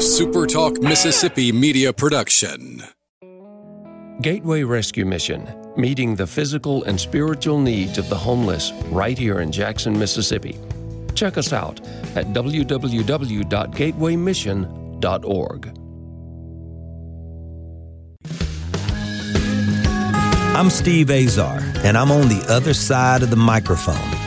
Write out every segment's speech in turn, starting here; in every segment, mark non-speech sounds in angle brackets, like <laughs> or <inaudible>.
SuperTalk Mississippi media production. Gateway Rescue Mission, meeting the physical and spiritual needs of the homeless right here in Jackson, Mississippi. Check us out at www.gatewaymission.org. I'm Steve Azar, and I'm on the other side of the microphone,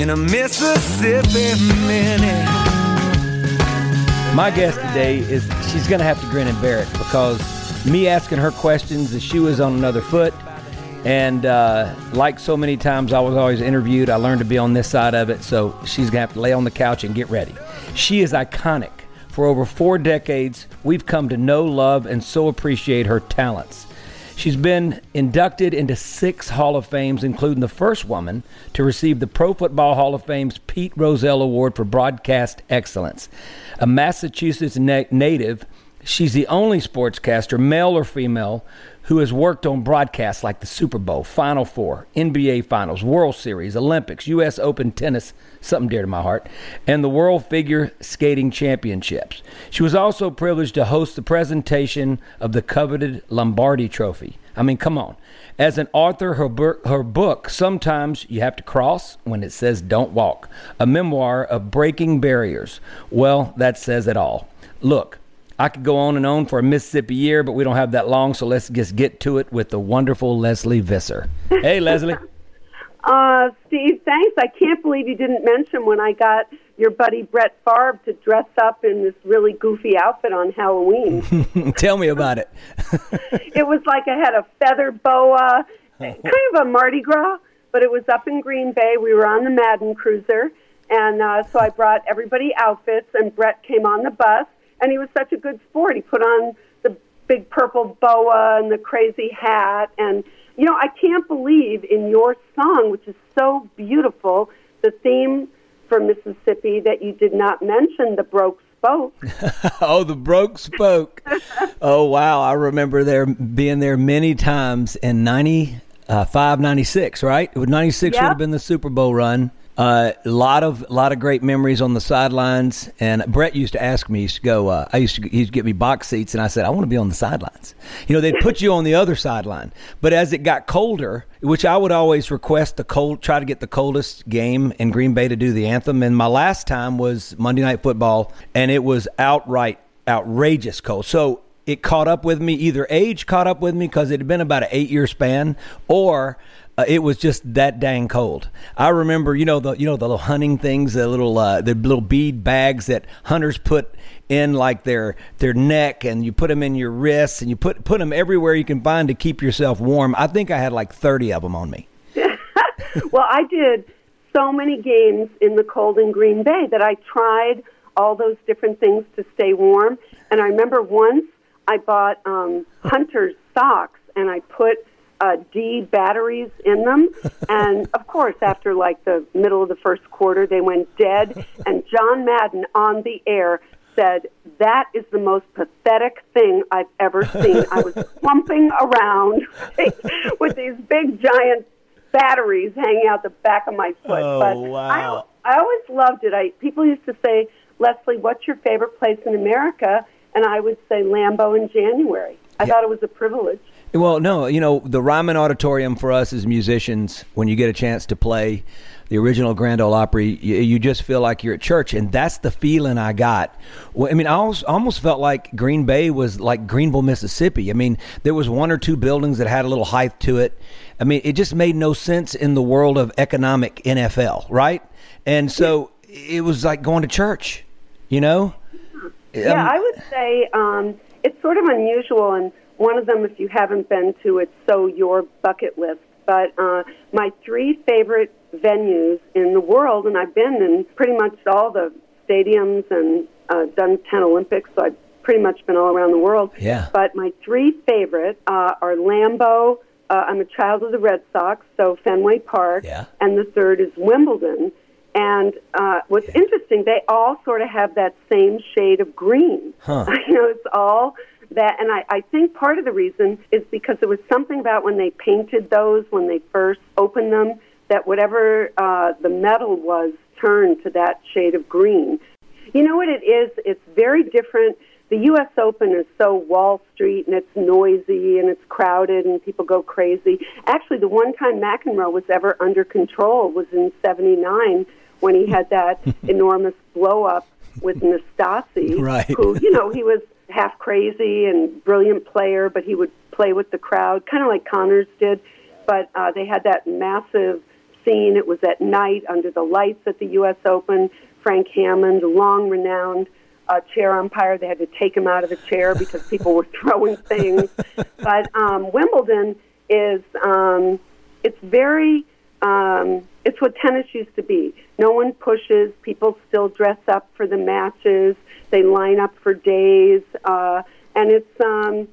in a Mississippi minute. My guest today is she's going to have to grin and bear it because me asking her questions, the shoe is on another foot. And uh, like so many times I was always interviewed, I learned to be on this side of it. So she's going to have to lay on the couch and get ready. She is iconic. For over four decades, we've come to know, love, and so appreciate her talents. She's been inducted into six Hall of Fames, including the first woman to receive the Pro Football Hall of Fame's Pete Rozelle Award for Broadcast Excellence. A Massachusetts na- native, she's the only sportscaster, male or female, who has worked on broadcasts like the Super Bowl, Final Four, NBA Finals, World Series, Olympics, U.S. Open tennis, something dear to my heart, and the World Figure Skating Championships. She was also privileged to host the presentation of the coveted Lombardi Trophy. I mean, come on. As an author, her, bur- her book, Sometimes You Have to Cross When It Says Don't Walk, a memoir of breaking barriers. Well, that says it all. Look, I could go on and on for a Mississippi year, but we don't have that long, so let's just get to it with the wonderful Lesley Visser. Hey, Lesley. <laughs> Uh, Steve, thanks. I can't believe you didn't mention when I got your buddy Brett Favre to dress up in this really goofy outfit on Halloween. <laughs> Tell me about it. <laughs> it was like I had a feather boa, kind of a Mardi Gras, but it was up in Green Bay. We were on the Madden Cruiser, and uh, so I brought everybody outfits, and Brett came on the bus and he was such a good sport. He put on the big purple boa and the crazy hat, and you know, I can't believe in your song, which is so beautiful, the theme for Mississippi that you did not mention the broke spoke. <laughs> oh, the broke spoke. <laughs> oh, wow. I remember there being there many times in 95, uh, 96, right? It was 96 yep. would have been the Super Bowl run. A uh, lot of lot of great memories on the sidelines. And Brett used to ask me, used to go, uh, I used to, he'd get me box seats, and I said, I want to be on the sidelines. You know, they'd put you on the other sideline. But as it got colder, which I would always request the cold, try to get the coldest game in Green Bay to do the anthem. And my last time was Monday Night Football, and it was outright outrageous cold. So it caught up with me. Either age caught up with me because it had been about an eight year span, or uh, it was just that dang cold. I remember, you know the you know the little hunting things, the little uh, the little bead bags that hunters put in like their their neck, and you put them in your wrists, and you put put them everywhere you can find to keep yourself warm. I think I had like thirty of them on me. <laughs> well, I did so many games in the cold in Green Bay that I tried all those different things to stay warm. And I remember once I bought um, hunter's socks, and I put uh, D batteries in them. <laughs> and of course, after like the middle of the first quarter, they went dead. And John Madden on the air said, That is the most pathetic thing I've ever seen. I was <laughs> clumping around <laughs> with these big giant batteries hanging out the back of my foot. Oh, but wow. I, I always loved it. I people used to say, Lesley, what's your favorite place in America? And I would say Lambeau in January. I yeah. thought it was a privilege. Well, no, you know, the Ryman Auditorium for us as musicians, when you get a chance to play the original Grand Ole Opry, you, you just feel like you're at church, and that's the feeling I got. Well, I mean, I almost, almost felt like Green Bay was like Greenville, Mississippi. I mean, there was one or two buildings that had a little height to it. I mean, it just made no sense in the world of economic NFL, right? And so it was like going to church, you know? Yeah, um, I would say um, it's sort of unusual, and one of them, if you haven't been to, it's so your bucket list. But uh, my three favorite venues in the world, and I've been in pretty much all the stadiums and uh, done 10 Olympics, so I've pretty much been all around the world. Yeah. But my three favorite uh, are Lambeau. Uh, I'm a child of the Red Sox, so Fenway Park. Yeah. And the third is Wimbledon. And uh, what's yeah. interesting, they all sort of have that same shade of green. Huh. <laughs> you know, it's all that, and I, I think part of the reason is because there was something about when they painted those when they first opened them that whatever uh, the metal was turned to that shade of green. You know what it is? It's very different. The U.S. Open is so Wall Street and it's noisy and it's crowded and people go crazy. Actually, the one time McEnroe was ever under control was in '79 when he had that <laughs> enormous blow up with Nastase, right. who you know he was half crazy and brilliant player, but he would play with the crowd, kind of like Connors did. But uh, they had that massive scene. It was at night under the lights at the U.S. Open. Frank Hammond, long renowned uh, chair umpire, they had to take him out of the chair because people were <laughs> throwing things. But um, Wimbledon is um, it's very um, it's what tennis used to be. No one pushes. People still dress up for the matches. They line up for days, uh, and it's um,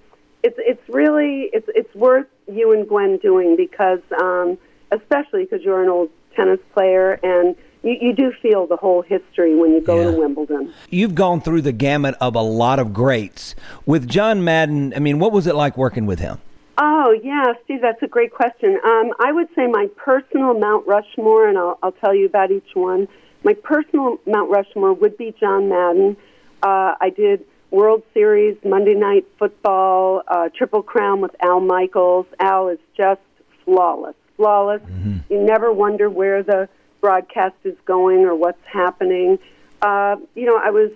it's it's really it's it's worth you and Gwen doing because um, especially because you're an old tennis player and you, you do feel the whole history when you go Yeah. to Wimbledon. You've gone through the gamut of a lot of greats. With John Madden, I mean, what was it like working with him? Oh, yeah, Steve, that's a great question. Um, I would say my personal Mount Rushmore, and I'll, I'll tell you about each one. My personal Mount Rushmore would be John Madden. Uh, I did World Series, Monday Night Football, uh, Triple Crown with Al Michaels. Al is just flawless, flawless. You never wonder where the broadcast is going or what's happening. Uh, you know, I was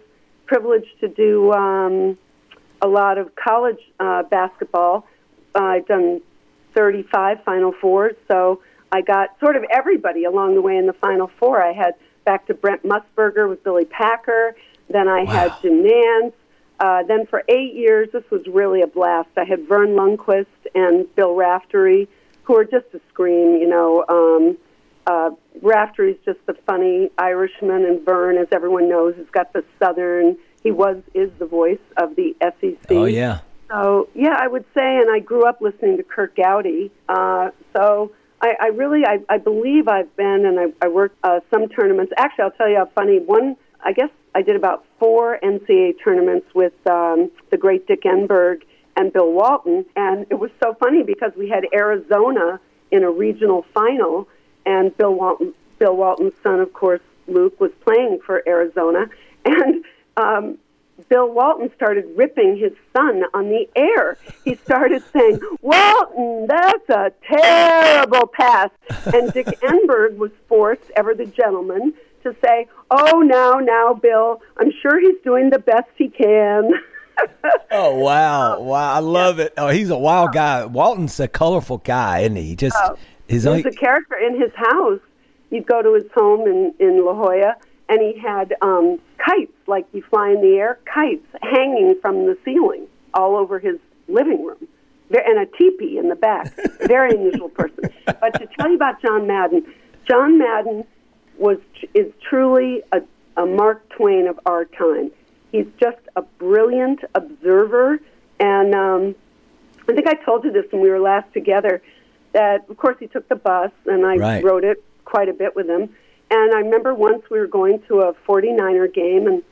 privileged to do um, a lot of college uh, basketball. Uh, I've done 35 Final Fours, so I got sort of everybody along the way in the Final Four. I had back to Brent Musburger with Billy Packer. Then I had Jim Nantz. Uh, then for eight years, this was really a blast. I had Verne Lundquist and Bill Raftery, who are just a scream. You know, um, uh, Raftery's just the funny Irishman, and Verne, as everyone knows, has got the Southern. He was is the voice of the SEC. Oh, yeah. So yeah, I would say, and I grew up listening to Curt Gowdy. Uh, so I, I really, I, I believe I've been, and I, I worked uh, some tournaments. Actually, I'll tell you how funny. One, I guess I did about four NCAA tournaments with um, the great Dick Enberg and Bill Walton, and it was so funny because we had Arizona in a regional final, and Bill Walton, Bill Walton's son, of course, Luke, was playing for Arizona, <laughs> and um, Bill Walton started ripping his son on the air. He started saying, Walton, that's a terrible pass. And Dick <laughs> Enberg was forced, ever the gentleman, to say, Oh, now, now, Bill, I'm sure he's doing the best he can. <laughs> Oh wow, wow! I love it. Oh, he's a wild guy. Walton's a colorful guy, isn't he? Just oh, his He own. a character in his house. You'd go to his home in, in La Jolla, and he had um, kites, like you fly in the air, kites hanging from the ceiling all over his living room, There- and a teepee in the back. <laughs> Very unusual person. But to tell you about John Madden, John Madden was is truly a, a Mark Twain of our time. He's just a brilliant observer, and um, I think I told you this when we were last together. That of course he took the bus, and I Right. rode it quite a bit with him. And I remember once we were going to a 49er game, and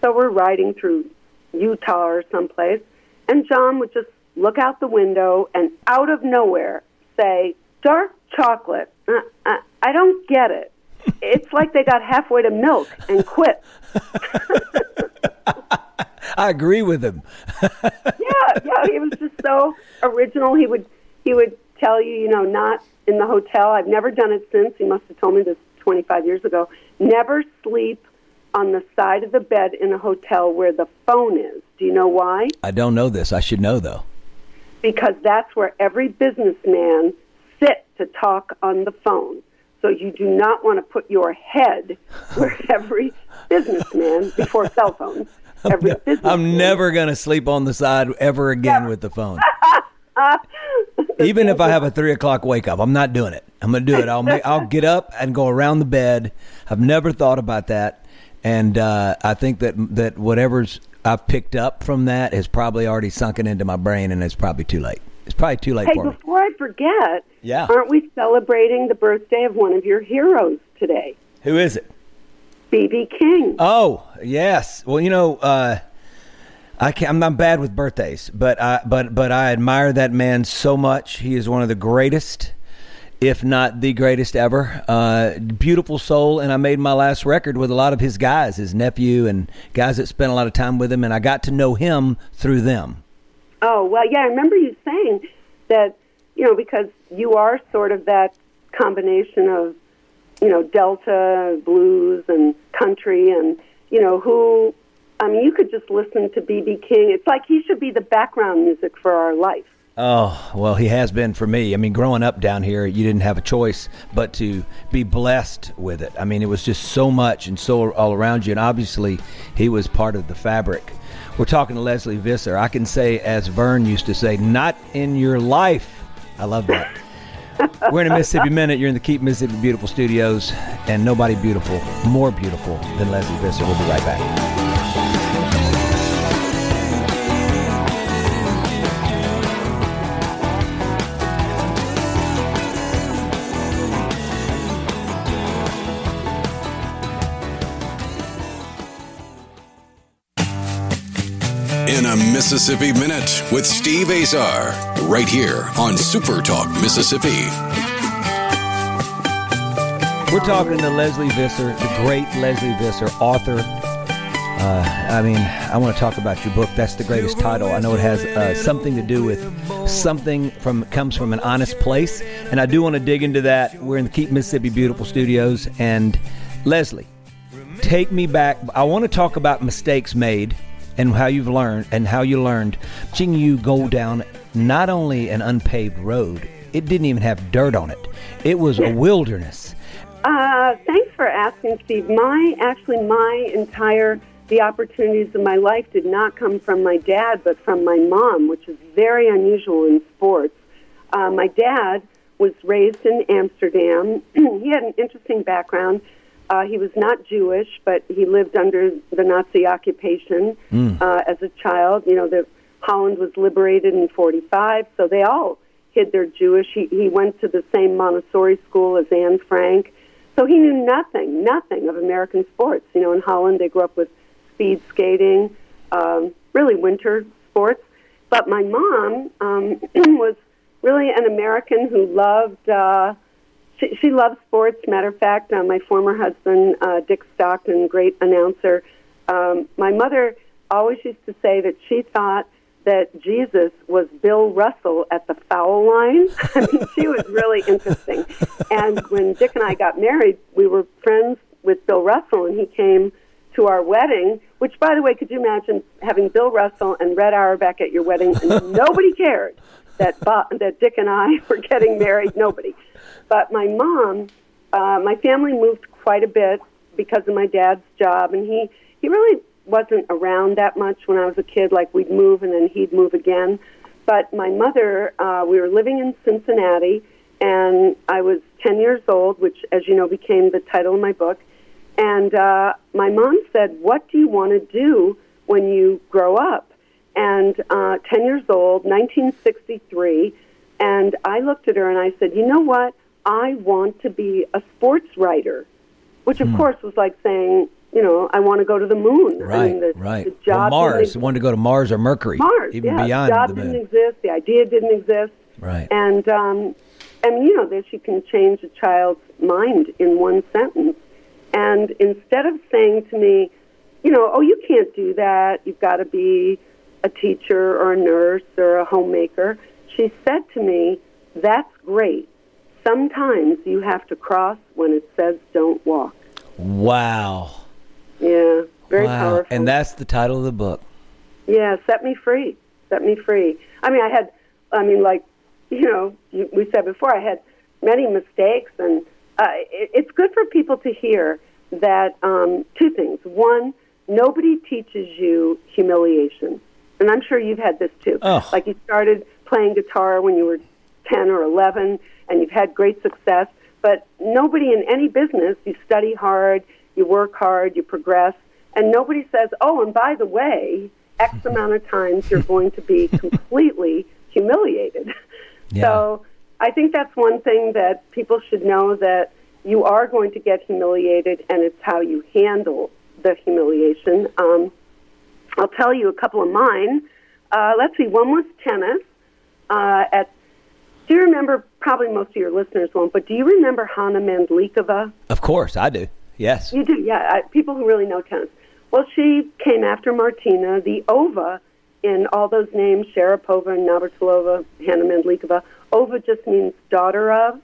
so we're riding through Utah or someplace, and John would just look out the window and out of nowhere say, "Dark chocolate." Uh, uh, I don't get it. It's like they got halfway to milk and quit. <laughs> I agree with him. <laughs> yeah, yeah. he was just so original. He would he would tell you, you know, not in the hotel. I've never done it since. He must have told me this 25 years ago. Never sleep on the side of the bed in a hotel where the phone is. Do you know why? I don't know this. I should know though. Because that's where every businessman sits to talk on the phone. So you do not want to put your head where <laughs> every businessman before cell phones. Every I'm, businessman. I'm never going to sleep on the side ever again with the phone. <laughs> Even if I have a three o'clock wake up, I'm not doing it. I'm going to do it. I'll make, I'll get up and go around the bed. I've never thought about that, and uh, I think that that whatever's I've picked up from that has probably already sunken into my brain, and it's probably too late. It's probably too late Hey, for me. before I forget, Yeah. aren't we celebrating the birthday of one of your heroes today, Who is it? B.B. King? Oh yes. Well, you know, uh, I can't, I'm not bad with birthdays, but I but but I admire that man so much. He is one of the greatest, if not the greatest ever. Uh, beautiful soul, and I made my last record with a lot of his guys, his nephew, and guys that spent a lot of time with him, and I got to know him through them. Oh, well, yeah, I remember you saying that, you know, because you are sort of that combination of, you know, Delta blues and country and, you know, who, I mean, you could just listen to B.B. King. It's like he should be the background music for our life. Oh, well, he has been for me. I mean, growing up down here, you didn't have a choice but to be blessed with it. I mean, it was just so much and so all around you. And obviously, he was part of the fabric. We're talking to Lesley Visser. I can say, as Verne used to say, not in your life. I love that. We're in a Mississippi Minute. You're in the Keep Mississippi Beautiful Studios, and nobody beautiful, more beautiful than Lesley Visser. We'll be right back. A Mississippi Minute with Steve Azar, right here on Super Talk Mississippi. We're talking to Lesley Visser, the great Lesley Visser, author. Uh, I mean, I want to talk about your book. That's the greatest title. I know it has uh, something to do with something from comes from an honest place, and I do want to dig into that. We're in the Keep Mississippi Beautiful Studios, and Lesley, take me back. I want to talk about mistakes made and how you've learned and how you learned. Seeing you go down not only an unpaved road, it didn't even have dirt on it. It was a wilderness. Uh, thanks for asking, Steve. My actually, my entire the opportunities of my life did not come from my dad, but from my mom, which is very unusual in sports. Uh, my dad was raised in Amsterdam. <clears throat> he had an interesting background. Uh, he was not Jewish, but he lived under the Nazi occupation uh, as a child. You know, the Holland was liberated in '45, so they all hid their Jewish. He, he went to the same Montessori school as Anne Frank, so he knew nothing, nothing of American sports. You know, in Holland they grew up with speed skating, um, really winter sports. But my mom um, <clears throat> was really an American who loved. Uh, she, she loves sports. Matter of fact, uh, my former husband, uh, Dick Stockton, great announcer. Um, my mother always used to say that she thought that Jesus was Bill Russell at the foul line. <laughs> I mean, she was really interesting. And when Dick and I got married, we were friends with Bill Russell, and he came to our wedding. Which, by the way, could you imagine having Bill Russell and Red Auerbach at your wedding, and nobody cared that Bob, that Dick and I <laughs> were getting married? Nobody. But my mom, uh, my family moved quite a bit because of my dad's job, and he he really wasn't around that much when I was a kid. Like we'd move and then he'd move again. But my mother, uh, we were living in Cincinnati, and I was 10 years old, which, as you know, became the title of my book. And uh, my mom said, What do you want to do when you grow up? And uh, 10 years old, 1963. And I looked at her and I said, You know what? I want to be a sports writer, which, of course, was like saying, you know, I want to go to the moon. I Right, mean, the, right. The job Mars. Wanted to go to Mars or Mercury. Mars, Even yeah. beyond the job the didn't moon. exist. The idea didn't exist. Right. And um, and you know that you can change a child's mind in one sentence. And instead of saying to me, you know, oh, you can't do that. You've got to be, a teacher or a nurse or a homemaker, she said to me, That's great. Sometimes you have to cross when it says don't walk. Wow. Yeah, very wow. powerful. And that's the title of the book. Yeah, set me free. Set me free. I mean, I had, I mean, like, you know, we said before, I had many mistakes, and uh, it, it's good for people to hear that um, two things. One, nobody teaches you humiliation, and I'm sure you've had this too. Oh. Like you started playing guitar when you were 10 or 11, and you've had great success, but nobody in any business, you study hard, you work hard, you progress, and nobody says, oh, and by the way, X amount of times you're going to be <laughs> completely humiliated. Yeah. So I think that's one thing that people should know that you are going to get humiliated, and it's how you handle the humiliation. Um, I'll tell you a couple of mine. Uh, let's see, one was tennis. Uh, at do you remember? Probably most of your listeners won't, but do you remember Hannah Mandlikova? Of course, I do. Yes. You do, yeah. I, people who really know tennis. Well, she came after Martina. The ova in all those names, Sharapova and Navratilova, Hannah Mandlikova. Ova just means daughter of.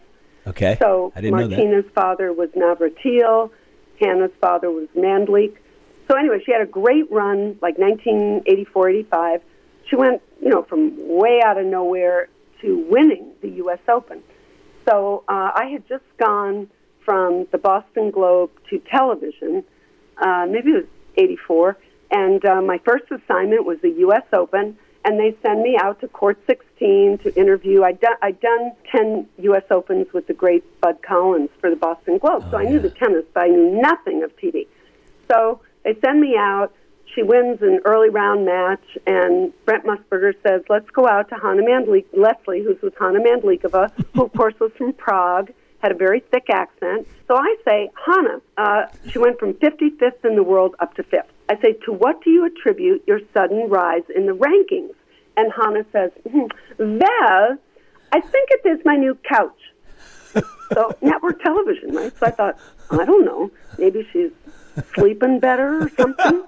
Okay. So I didn't know that. Martina's father was Navratil, Hannah's father was Mandlik. So anyway, she had a great run, like 1984, 85. She went, you know, from way out of nowhere to winning the U.S. Open. So uh, I had just gone from the Boston Globe to television. Uh, maybe it was 84. And uh, my first assignment was the U.S. Open, and they send me out to Court 16 to interview. I'd done, I'd done 10 U.S. Opens with the great Bud Collins for the Boston Globe, so I knew the tennis, but I knew nothing of TV. So they send me out. She wins an early round match, and Brent Musburger says, "Let's go out to Hanna Mandlik, Lesley, who's with Hanna Mandlikova, who of course was from Prague, had a very thick accent." So I say, "Hanna, uh, she went from 55th in the world up to fifth." I say, "To what do you attribute your sudden rise in the rankings?" And Hanna says, "Hmm, "Well, I think it is my new couch." so network television, right? So I thought, I don't know, maybe she's sleeping better or something.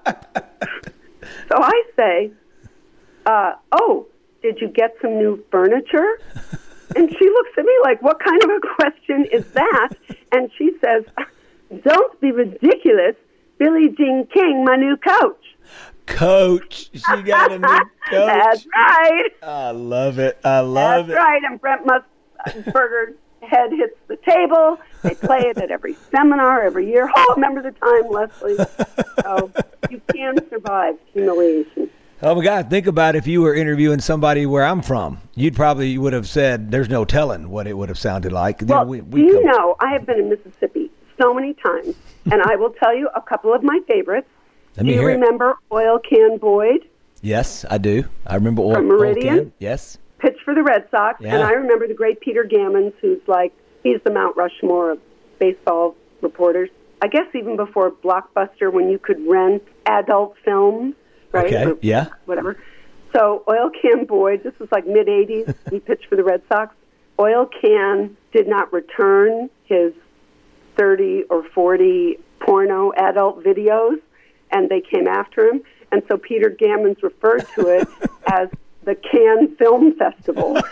So I say, uh, "Oh, did you get some new furniture?" And she looks at me like, "What kind of a question is that?" And she says, "Don't be ridiculous, Billie Jean King, my new coach." Coach. She got a new <laughs> coach. That's right. I love it. I love That's it. That's right. And Brent Musburger's head hits the table. They play it at every seminar every year. <laughs> Oh, remember the time, Lesley? So you can survive humiliation. Oh my God! Think about if you were interviewing somebody where I'm from. You'd probably would have said, "There's no telling what it would have sounded like." You know, we- you know I have been in Mississippi so many times, and I will tell you a couple of my favorites. Let do you hear it. remember Oil Can Boyd? Yes, I do. I remember oil, From oil Meridian? can. Yes. Pitched for the Red Sox, Yeah. and I remember the great Peter Gammons, who's like he's the Mount Rushmore of baseball reporters. I guess even before Blockbuster, when you could rent adult films, right? Okay, Or yeah. Whatever. So Oil Can Boyd, this was like mid '80s. <laughs> he pitched for the Red Sox. Oil Can did not return his 30 or 40 porno adult videos, and they came after him. And so Peter Gammons referred to it <laughs> as the Cannes Film Festival. <laughs> <laughs>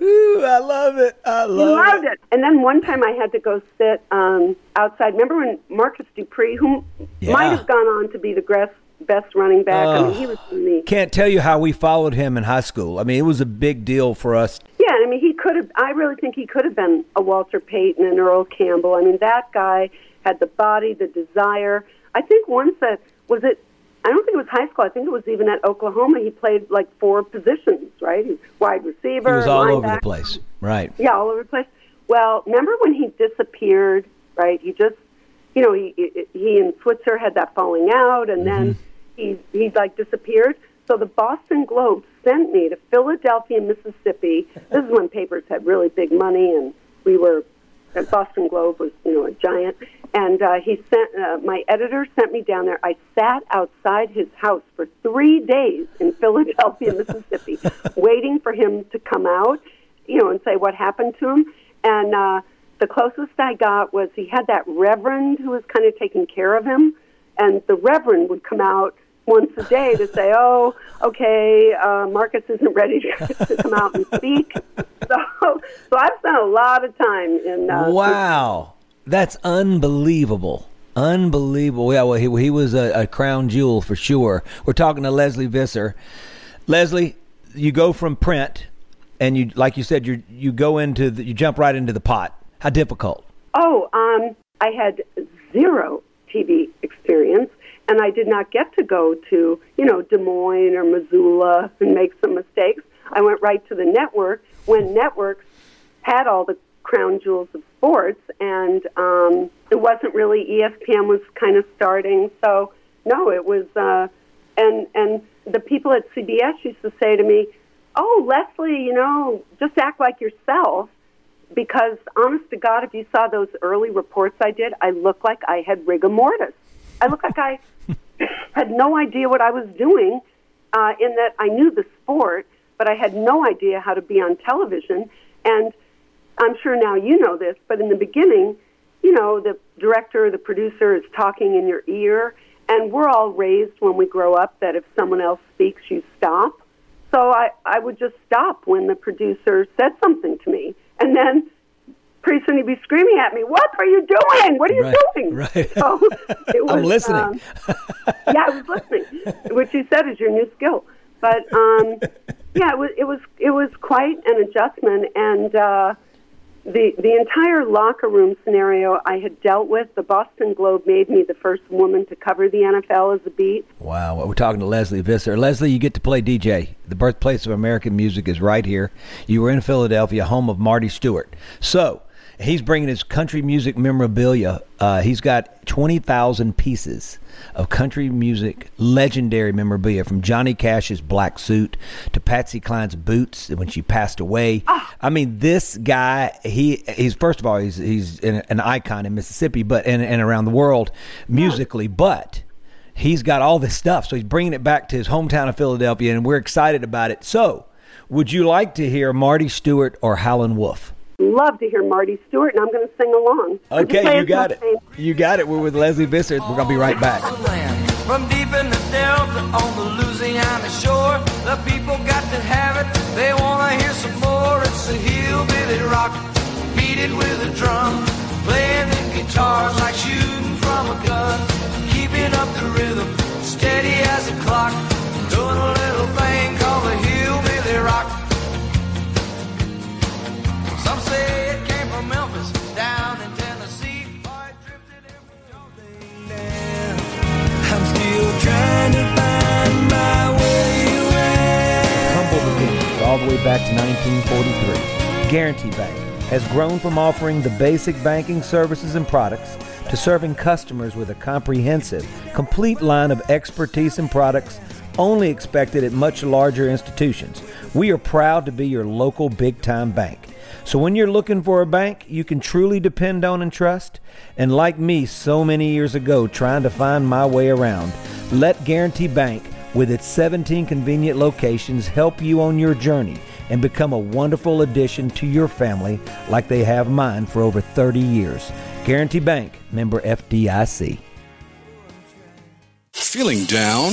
Ooh, I love it. I love loved it. And then one time I had to go sit um, outside. Remember when Marcus Dupree, who Yeah. might have gone on to be the best, best running back, I mean, he was the Can't tell you how we followed him in high school. I mean, it was a big deal for us. Yeah, I mean, he could have. I really think he could have been a Walter Payton and Earl Campbell. I mean, that guy had the body, the desire. I think once that was it. I don't think it was high school. I think it was even at Oklahoma. He played like four positions, right? He was wide receiver. He was all over the place. Right. Yeah, all over the place. Well, remember when he disappeared? Right? He just, you know, he he- he and Switzer had that falling out, and then mm-hmm. he he like disappeared. So the Boston Globe sent me to Philadelphia, Mississippi. This is when papers had really big money, and we were. Boston Globe was, you know, a giant. And uh, he sent uh, my editor sent me down there. I sat outside his house for three days in <laughs> Philadelphia, Mississippi, waiting for him to come out, you know, and say what happened to him. And uh, the closest I got was he had that reverend who was kind of taking care of him, and the reverend would come out once a day to say, "Oh, okay, uh, Marcus isn't ready to, <laughs> to come out and speak." <laughs> So, so I've spent a lot of time in. Uh, wow, that's unbelievable. Unbelievable. Yeah, well, he, he was a, a crown jewel for sure. We're talking to Lesley Visser. Lesley, you go from print, and you, like you said, you you go into the, you jump right into the pot. How difficult? Oh, um, I had zero TV experience, and I did not get to go to you know Des Moines or Missoula and make some mistakes. I went right to the network when networks had all the crown jewels of sports, and um, it wasn't really ESPN was kind of starting. So no, it was, uh, and and the people at CBS used to say to me, "Oh, Lesley, you know, just act like yourself." Because honest to God, if you saw those early reports I did, I looked like I had rigor mortis. I looked like I <laughs> had no idea what I was doing. Uh, in that I knew the sport, but I had no idea how to be on television. And I'm sure now you know this, but in the beginning, you know, the director, the producer is talking in your ear, and we're all raised when we grow up that if someone else speaks, you stop. So I, I would just stop when the producer said something to me. And then pretty soon he'd be screaming at me, What are you doing? What are you Right, doing? right. So <laughs> it was, I'm listening. um, yeah, I was listening, which you said is your new skill. But um, yeah, it was it was it was quite an adjustment, and uh, the the entire locker room scenario I had dealt with. The Boston Globe made me the first woman to cover the NFL as a beat. Wow, well, we're talking to Lesley Visser. Lesley, you get to play DJ. The birthplace of American music is right here. You were in Philadelphia, home of Marty Stuart. So he's bringing his country music memorabilia. Uh, he's got twenty thousand pieces of country music legendary memorabilia, from Johnny Cash's black suit to Patsy Cline's boots when she passed away. I mean, this guy, he he's first of all he's he's an, icon in Mississippi, but and, and around the world musically, but he's got all this stuff. So he's bringing it back to his hometown of Philadelphia, and we're excited about it. So, would you like to hear Marty Stuart or Howlin' Wolf? Love to hear Marty Stuart, and I'm going to sing along. Okay, you got it. favorite? You got it. We're with Lesley Visser. We're going to be right back. From deep in the delta on the Louisiana shore, the people got to have it. They wanna hear some more. It's a hillbilly rock, beat it with a drum, playing the guitars like shooting from a gun, keeping up the rhythm, steady as a clock, doing a little thing called the hillbilly rock. All the way back to 1943. Guarantee Bank has grown from offering the basic banking services and products to serving customers with a comprehensive, complete line of expertise and products only expected at much larger institutions. We are proud to be your local big time bank. So when you're looking for a bank you can truly depend on and trust, and like me so many years ago trying to find my way around, let Guarantee Bank with its 17 convenient locations help you on your journey and become a wonderful addition to your family like they have mine for over 30 years. Guarantee Bank, member FDIC. Feeling down?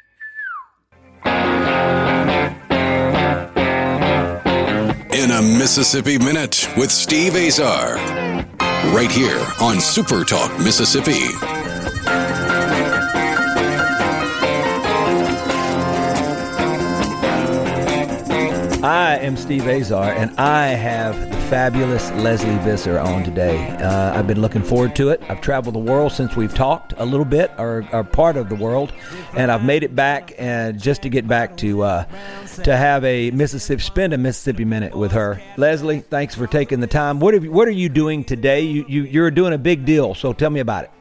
Mississippi Minute with Steve Azar. Right here on Super Talk Mississippi. I am Steve Azar, and I have the fabulous Lesley Visser on today. Uh, I've been looking forward to it. I've traveled the world since we've talked a little bit, or, or part of the world, and I've made it back, and just to get back to uh, to have a Mississippi, spend a Mississippi minute with her. Lesley, thanks for taking the time. What have you, What are you doing today? You, you you're doing a big deal, so tell me about it.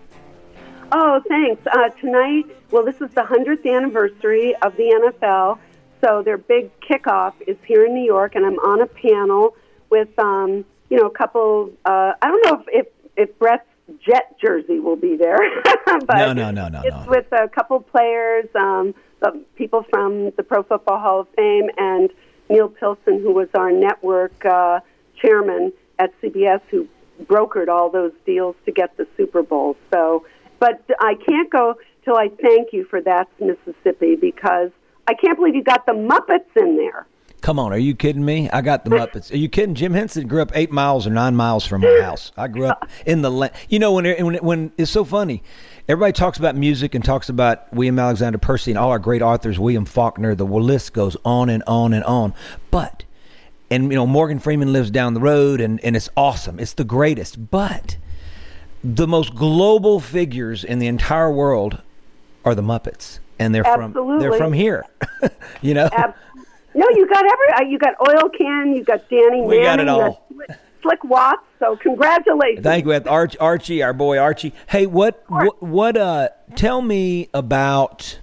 Oh, thanks. Uh, tonight, well, this is the 100th anniversary of the NFL. So their big kickoff is here in New York, and I'm on a panel with, um, you know, a couple. Uh, I don't know if, if if Brett's jet jersey will be there, <laughs> but No, no, no, no, it's no. with a couple players, um, the people from the Pro Football Hall of Fame, and Neal Pilson, who was our network uh, chairman at CBS, who brokered all those deals to get the Super Bowl. So, but I can't go till I thank you for that, Mississippi, because I can't believe you got the Muppets in there. Come on, are you kidding me? I got the Muppets. Are you kidding? Jim Henson grew up eight miles or nine miles from my house. I grew up in the land. You know when when when it's so funny. Everybody talks about music and talks about William Alexander Percy and all our great authors, William Faulkner. The list goes on and on and on. But and you know Morgan Freeman lives down the road and and it's awesome. It's the greatest. But the most global figures in the entire world are the Muppets, and they're from they're from here. <laughs> you know. Ab- no, you got every. uh, You got Oil Can. You got Danny. We got Manning, it all. Slick, Slick Watts. So congratulations. Thank you, Arch, Archie, our boy Archie. Hey, what, what, what? Uh, tell me about.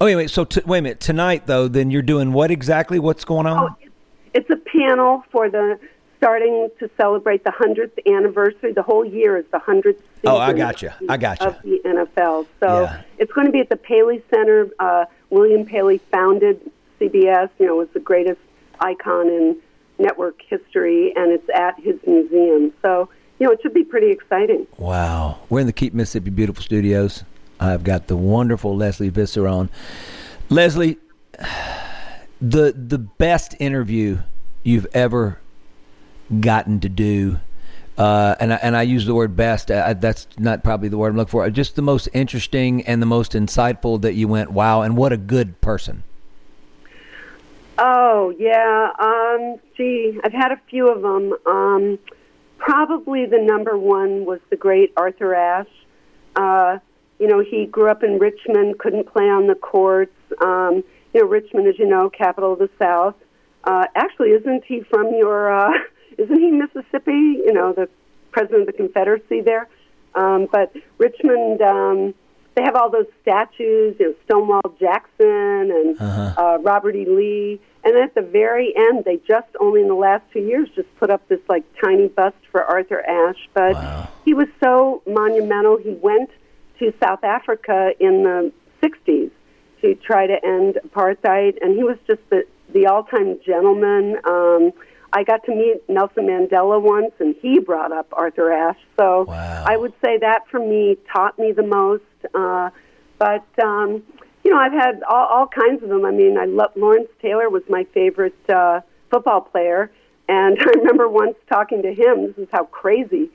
Oh, wait, wait. So, t- wait a minute. Tonight, though, then you're doing what exactly? What's going on? Oh, it's a panel for the starting to celebrate the hundredth anniversary. The whole year is the hundredth. Oh, I gotcha. I gotcha. Of the NFL, so Yeah. it's going to be at the Paley Center. Uh, William Paley founded CBS. You know, was the greatest icon in network history, and it's at his museum. So, you know, it should be pretty exciting. Wow. We're in the Keep Mississippi Beautiful Studios. I've got the wonderful Lesley Visser on. Lesley, <sighs> the the best interview you've ever gotten to do, uh, and I, and I use the word best. Uh, that's not probably the word I'm looking for. Just the most interesting and the most insightful that you went. Wow, and what a good person. Oh yeah, um, gee, I've had a few of them. Um, probably the number one was the great Arthur Ashe. Uh, you know, he grew up in Richmond, couldn't play on the courts. Um, you know, Richmond, as you know, capital of the South. Uh, actually, isn't he from your? Uh, <laughs> isn't he Mississippi? You know, the president of the Confederacy there. Um, but Richmond, um, they have all those statues. You know, Stonewall Jackson and uh Robert E. Lee. And at the very end, they just only in the last two years just put up this like tiny bust for Arthur Ashe. But he was so monumental. He went to South Africa in the '60s to try to end apartheid, and he was just the the all-time gentleman. Um, I got to meet Nelson Mandela once, and he brought up Arthur Ashe. So Wow. I would say that for me taught me the most. Uh, but um, you know, I've had all, all kinds of them. I mean, I love Lawrence Taylor was my favorite uh, football player, and <laughs> I remember once talking to him. This is how crazy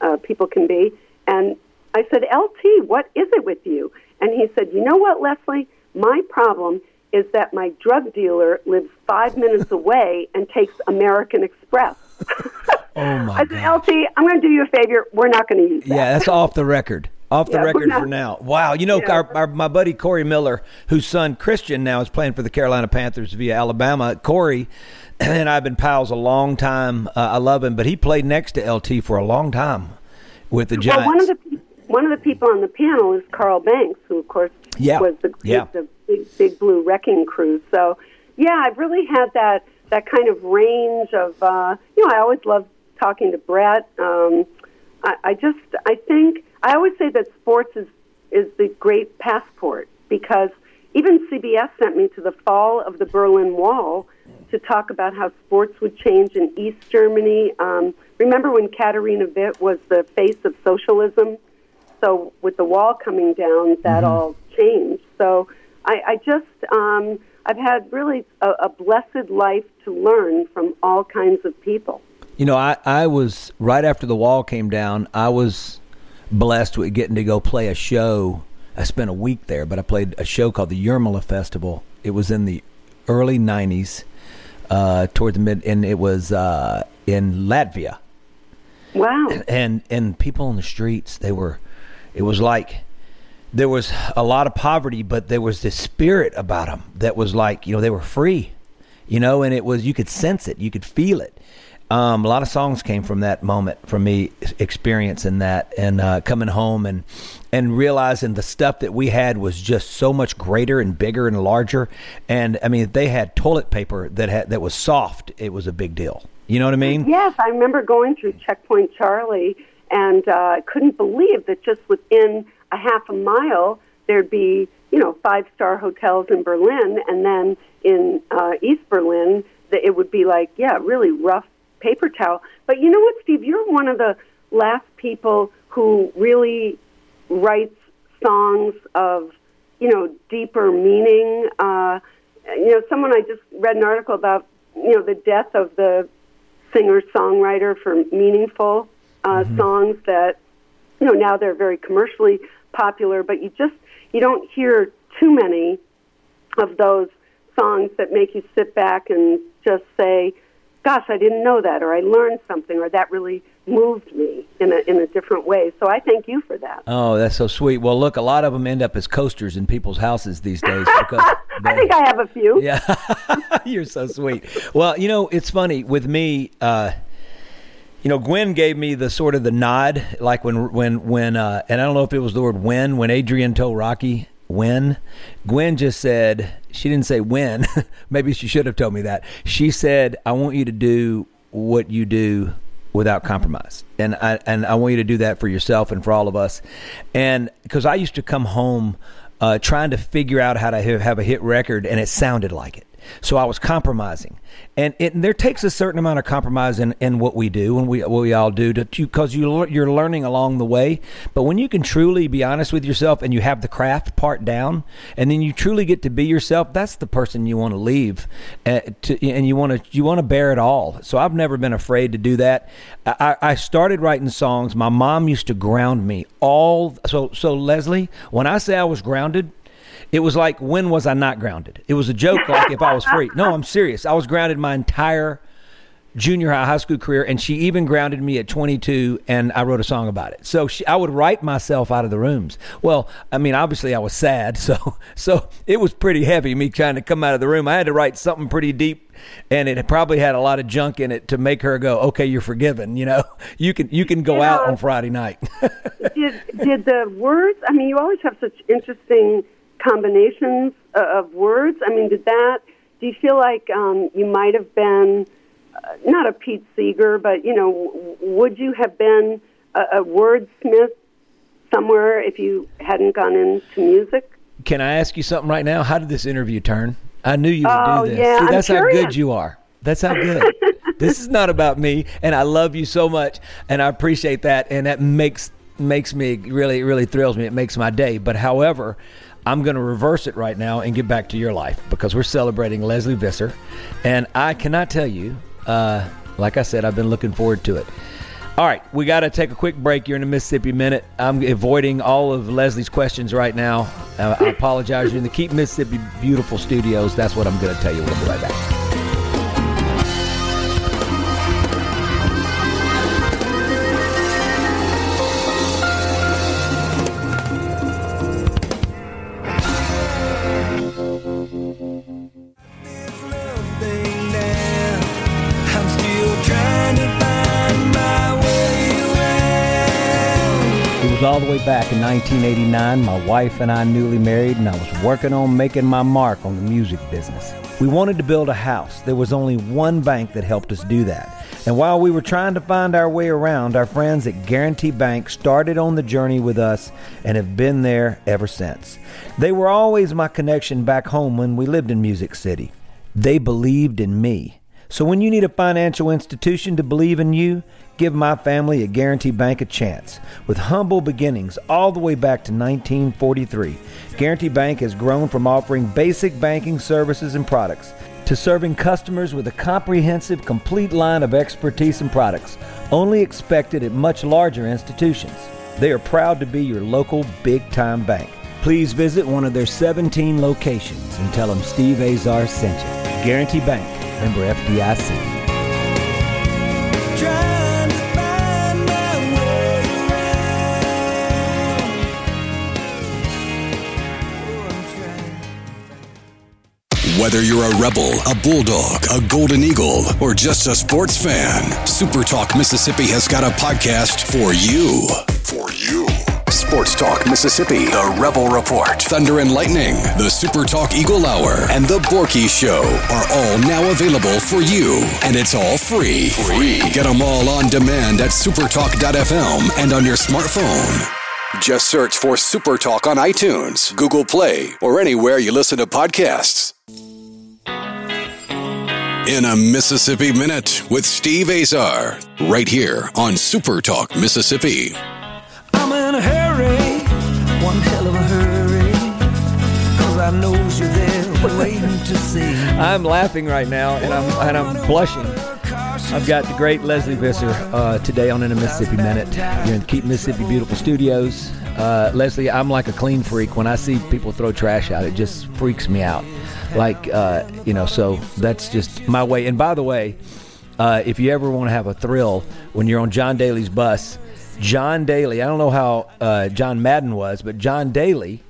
uh, people can be. And I said, LT, what is it with you? And he said, You know what, Lesley? My problem is that my drug dealer lives five minutes <laughs> away and takes American Express. Oh my <laughs> I said. LT, I'm going to do you a favor. We're not going to use that. Yeah, that's off the record. Off the Yeah, record not- for now. Wow, you know, Yeah. our, our, my buddy Corey Miller, whose son Christian now is playing for the Carolina Panthers via Alabama. Corey <clears throat> and I've been pals a long time. Uh, I love him, but he played next to LT for a long time with the Giants. Well, one of the one of the people on the panel is Carl Banks, who of course Yeah. was the, Yeah. the big big blue wrecking crew. So yeah, I've really had that that kind of range of uh, you know I always love talking to Brett. Um, I, I just I think I always say that sports is is the great passport because even CBS sent me to the fall of the Berlin Wall to talk about how sports would change in East Germany. Um, remember when Katarina Witt was the face of socialism? So with the wall coming down, that all changed. So I, I just um, I've had really a, a blessed life to learn from all kinds of people. You know, I, I was right after the wall came down. I was blessed with getting to go play a show. I spent a week there, but I played a show called the Jurmala Festival. It was in the early '90s, uh, toward the mid, and it was uh, in Latvia. Wow. and and people on the streets they were it was like there was a lot of poverty but there was this spirit about them that was like you know they were free you know and it was you could sense it you could feel it Um, a lot of songs came from that moment for me experiencing that and uh, coming home and and realizing the stuff that we had was just so much greater and bigger and larger. And I mean, they had toilet paper that had that was soft, it was a big deal. You know what I mean? Yes, I remember going through Checkpoint Charlie and uh, couldn't believe that just within a half a mile there'd be you know five star hotels in Berlin, and then in uh, East Berlin that it would be like yeah, really rough paper towel. But you know what, Steve? You're one of the last people who really writes songs of you know deeper meaning. Uh, you know, someone I just read an article about you know the death of the singer songwriter for meaningful uh, mm-hmm. songs that you know now they're very commercially popular, but you just you don't hear too many of those songs that make you sit back and just say, "Gosh, I didn't know that," or "I learned something," or "That really moved me in a in a different way." So I thank you for that. Oh, that's so sweet. Well, look, a lot of them end up as coasters in people's houses these days because <laughs> I think I have a few. Yeah, <laughs> you're so sweet. Well, you know, it's funny with me. Uh, you know, Gwen gave me the sort of the nod, like when when when, uh, and I don't know if it was the word when when Adrian told Rocky when. Gwen just said she didn't say when. <laughs> Maybe she should have told me that. She said, "I want you to do what you do without compromise, and I and I want you to do that for yourself and for all of us." And because I used to come home uh, trying to figure out how to have a hit record, and it sounded like it. So I was compromising, and, it, and there takes a certain amount of compromise in, in what we do and we what we all do because you you're learning along the way. But when you can truly be honest with yourself and you have the craft part down, and then you truly get to be yourself, that's the person you want to leave, uh, to, and you want to you want to bare it all. So I've never been afraid to do that. I, I started writing songs. My mom used to ground me all. So so Lesley, when I say I was grounded, it was like, when was I not grounded? It was a joke, like if I was free. No, I'm serious. I was grounded my entire junior high, high school career, and she even grounded me at 22, and I wrote a song about it. So she, I would write myself out of the rooms. Well, I mean, obviously I was sad, <laughs> so so it was pretty heavy me trying to come out of the room. I had to write something pretty deep, and it probably had a lot of junk in it to make her go, "Okay, you're forgiven." You know, <laughs> you can you can go out on Friday night. <laughs> did did the words? I mean, you always have such interesting combinations of words? I mean, did that? Do you feel like um, you might have been uh, not a Pete Seeger, but you know, would you have been a, a wordsmith somewhere if you hadn't gone into music? Can I ask you something right now? How did this interview turn? I knew you would oh, do this. Yeah, See, that's how good you are. That's how good. <laughs> this is not about me, and I love you so much, and I appreciate that, and that makes makes me really really thrills me. It makes my day. But however, I'm going to reverse it right now and get back to your life because we're celebrating Lesley Visser. And I cannot tell you, uh, like I said, I've been looking forward to it. All right, we got to take a quick break. You're in the Mississippi Minute. I'm avoiding all of Lesley's questions right now. Uh, I apologize. You're in the Keep Mississippi Beautiful studios. That's what I'm going to tell you. We'll be right back. All the way back in 1989. My wife and I newly married, and I was working on making my mark on the music business. We wanted to build a house. There was only one bank that helped us do that. And while we were trying to find our way around, our friends at Guarantee Bank started on the journey with us and have been there ever since. They were always my connection back home when we lived in Music City. They believed in me. So when you need a financial institution to believe in you, give my family at Guarantee Bank a chance. With humble beginnings all the way back to 1943, Guarantee Bank has grown from offering basic banking services and products to serving customers with a comprehensive, complete line of expertise and products, only expected at much larger institutions. They are proud to be your local big time bank. Please visit one of their 17 locations and tell them Steve Azar sent you. Guarantee Bank, member FDIC. Whether you're a rebel, a bulldog, a golden eagle, or just a sports fan, Super Talk Mississippi has got a podcast for you. For you. Sports Talk Mississippi, The Rebel Report, Thunder and Lightning, The Super Talk Eagle Hour, and The Borky Show are all now available for you. And it's all free. Free. Get them all on demand at supertalk.fm and on your smartphone. Just search for Super Talk on iTunes, Google Play, or anywhere you listen to podcasts. In a Mississippi Minute with Steve Azar, right here on Super Talk Mississippi. One hell of a hurry, cause I knows you're there waiting to see. I'm laughing right now, and I'm and I'm blushing. I've got the great Lesley Visser uh, today on In a Mississippi Minute. You're in Keep Mississippi Beautiful Studios. Uh, Lesley, I'm like a clean freak. When I see people throw trash out, it just freaks me out. Like, uh, you know, so that's just my way. And by the way, uh, if you ever want to have a thrill when you're on John Daly's bus, John Daly, I don't know how uh, John Madden was, but John Daly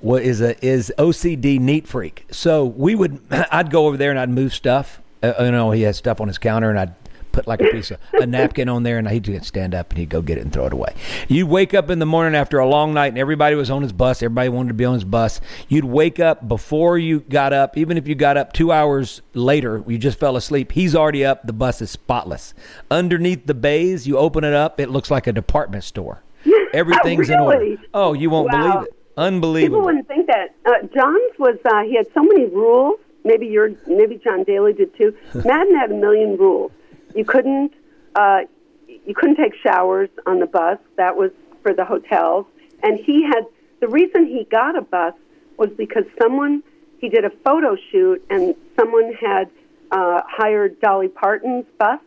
wa- is a is OCD neat freak. So we would, <clears throat> I'd go over there and I'd move stuff. Uh, you know, he has stuff on his counter, and I'd put like a piece of a napkin on there, and he'd stand up and he'd go get it and throw it away. You'd wake up in the morning after a long night, and everybody was on his bus. Everybody wanted to be on his bus. You'd wake up before you got up, even if you got up two hours later, you just fell asleep. He's already up. The bus is spotless. Underneath the bays, you open it up, it looks like a department store. <laughs> Everything's in order. Oh, you won't Wow. believe it. Unbelievable. People wouldn't think that. Uh, John's was uh, he had so many rules. Maybe your maybe John Daly did too. <laughs> Madden had a million rules. You couldn't uh, you couldn't take showers on the bus. That was for the hotels. And he had the reason he got a bus was because someone he did a photo shoot and someone had uh, hired Dolly Parton's bus,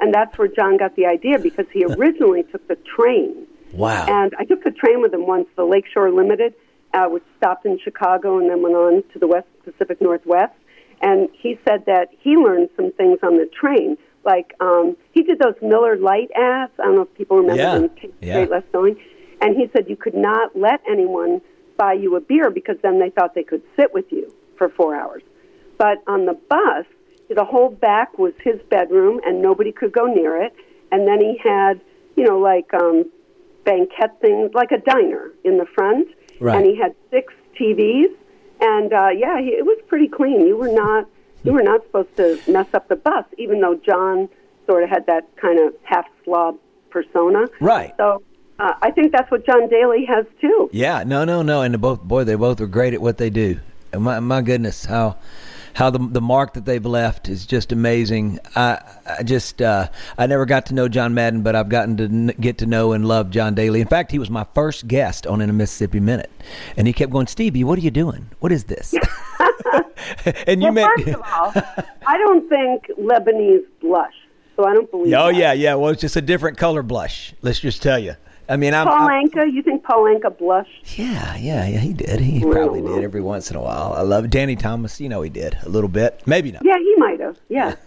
and that's where John got the idea because he originally took the train. Wow. And I took the train with him once, the Lakeshore Limited, uh, which stopped in Chicago and then went on to the West Pacific Northwest. And he said that he learned some things on the train. Like um, he did those Miller Lite ads. I don't know if people remember Yeah. them. Yeah. Great Less Filling. And he said you could not let anyone buy you a beer because then they thought they could sit with you for four hours. But on the bus, the whole back was his bedroom, and nobody could go near it. And then he had, you know, like um, banquet things, like a diner in the front. Right. And he had six TVs, and uh, yeah, he, it was pretty clean. You were not, you were not supposed to mess up the bus, even though John sort of had that kind of half slob persona. Right. So uh, I think that's what John Daly has too. Yeah, no, no, no, and both, boy, they both are great at what they do. And my, my goodness, how, how the the mark that they've left is just amazing. I, I just, uh, I never got to know John Madden, but I've gotten to n- get to know and love John Daly. In fact, he was my first guest on In a Mississippi Minute, and he kept going, Stevie, what are you doing? What is this? <laughs> <laughs> <laughs> and you well, met. first of all, <laughs> I don't think Lebanese blush, so I don't believe. Oh that. yeah, yeah. Well, it's just a different color blush. Let's just tell you. I mean, I'm. Paul Anka, you think Paul Anka blushed? yeah, yeah, yeah. He did. He probably did every once in a while. I love Danny Thomas. You know, he did a little bit. Maybe not. Yeah, he might have. Yeah. <laughs>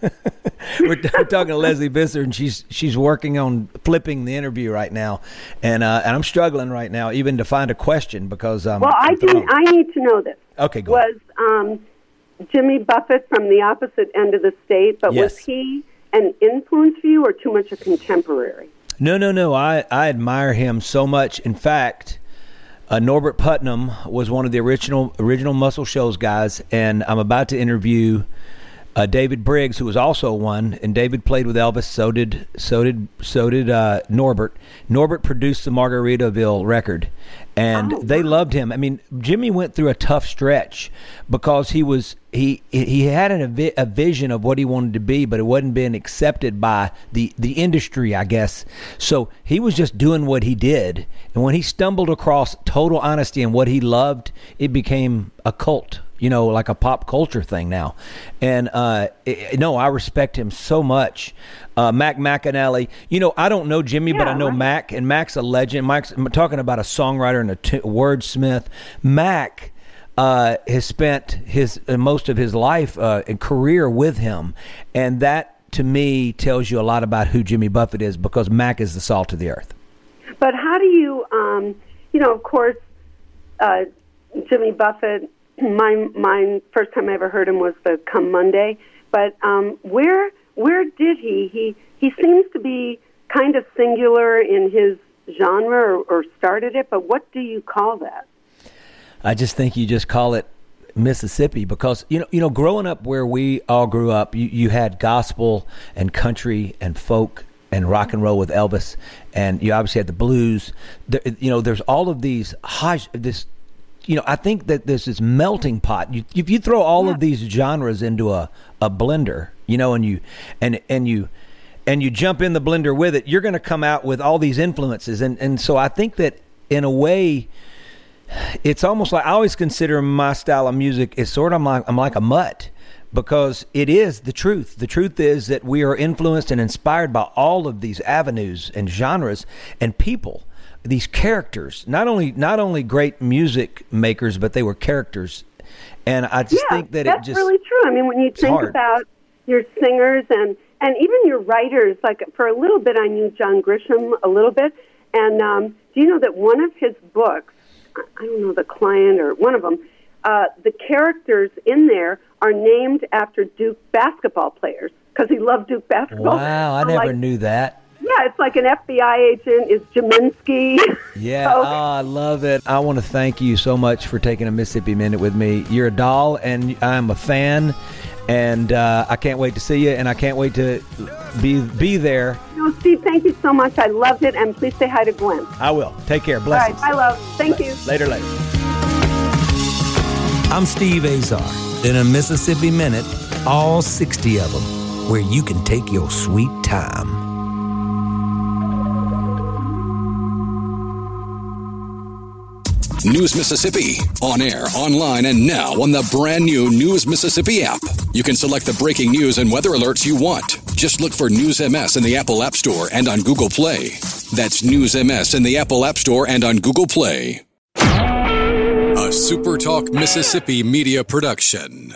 we're, we're talking to Lesley Visser, and she's she's working on flipping the interview right now, and uh, and I'm struggling right now even to find a question because um. well, I think. I need to know this. Okay, go Was um, Jimmy Buffett from the opposite end of the state, but Yes. was he an influence for you or too much a contemporary? No, no, no. I, I admire him so much. In fact, uh, Norbert Putnam was one of the original original Muscle Shoals guys, and I'm about to interview uh, David Briggs, who was also one. And David played with Elvis. So did so did so did uh, Norbert. Norbert produced the Margaritaville record, and Oh, they loved him. I mean, Jimmy went through a tough stretch because he was he he had an, a, vi- a vision of what he wanted to be, but it wasn't being accepted by the the industry, I guess. So he was just doing what he did, and when he stumbled across total honesty and what he loved, it became a cult. You know, like a pop culture thing now, and uh, i no, I respect him so much. Uh, Mac McAnally, you know, I don't know Jimmy, but I know right. Mac, and Mac's a legend. Mac's I'm talking about a songwriter and a t- wordsmith. Mac uh, has spent his uh, most of his life uh, and career with him, and that to me tells you a lot about who Jimmy Buffett is because Mac is the salt of the earth. But how do you, um, you know, of course, uh, Jimmy Buffett my my first time I ever heard him was the Come Monday. But um, where where did he he he seems to be kind of singular in his genre or, or started it. But what do you call that? I just think you just call it Mississippi because you know you know growing up where we all grew up, you, you had gospel and country and folk and rock and roll with Elvis, and you obviously had the blues. There, you know, there's all of these high this. You know, I think that this is melting pot. You, if you throw all yeah. of these genres into a, a blender, you know, and you and and you and you jump in the blender with it, you're going to come out with all these influences. And and so I think that in a way, it's almost like I always consider my style of music is sort of like I'm like a mutt because it is the truth. The truth is that we are influenced and inspired by all of these avenues and genres and people, these characters. Not only not only great music makers, but they were characters. And I just yeah, think that it just really true. I mean, when you think hard. about your singers and and even your writers, like for a little bit, I knew John Grisham a little bit. And um, do you know that one of his books, I don't know the client or one of them, uh, the characters in there are named after Duke basketball players because he loved Duke basketball. Wow, I So, never like, knew that. Yeah, it's like an FBI agent is Jaminsky. <laughs> Yeah, So- oh, I love it. I want to thank you so much for taking a Mississippi Minute with me. You're a doll, and I'm a fan, and uh, I can't wait to see you, and I can't wait to be be there. no, Steve, thank you so much. I loved it, and please say hi to Gwen. I will. Take care. All right, Blessings. bye, love. Thank you. Later, later. I'm Steve Azar. In a Mississippi Minute, all 60 of them, where you can take your sweet time. News Mississippi, on air, online, and now on the brand new News Mississippi app. You can select the breaking news and weather alerts you want. Just look for News MS in the Apple App Store and on Google Play. That's News MS in the Apple App Store and on Google Play. A SuperTalk Mississippi media production.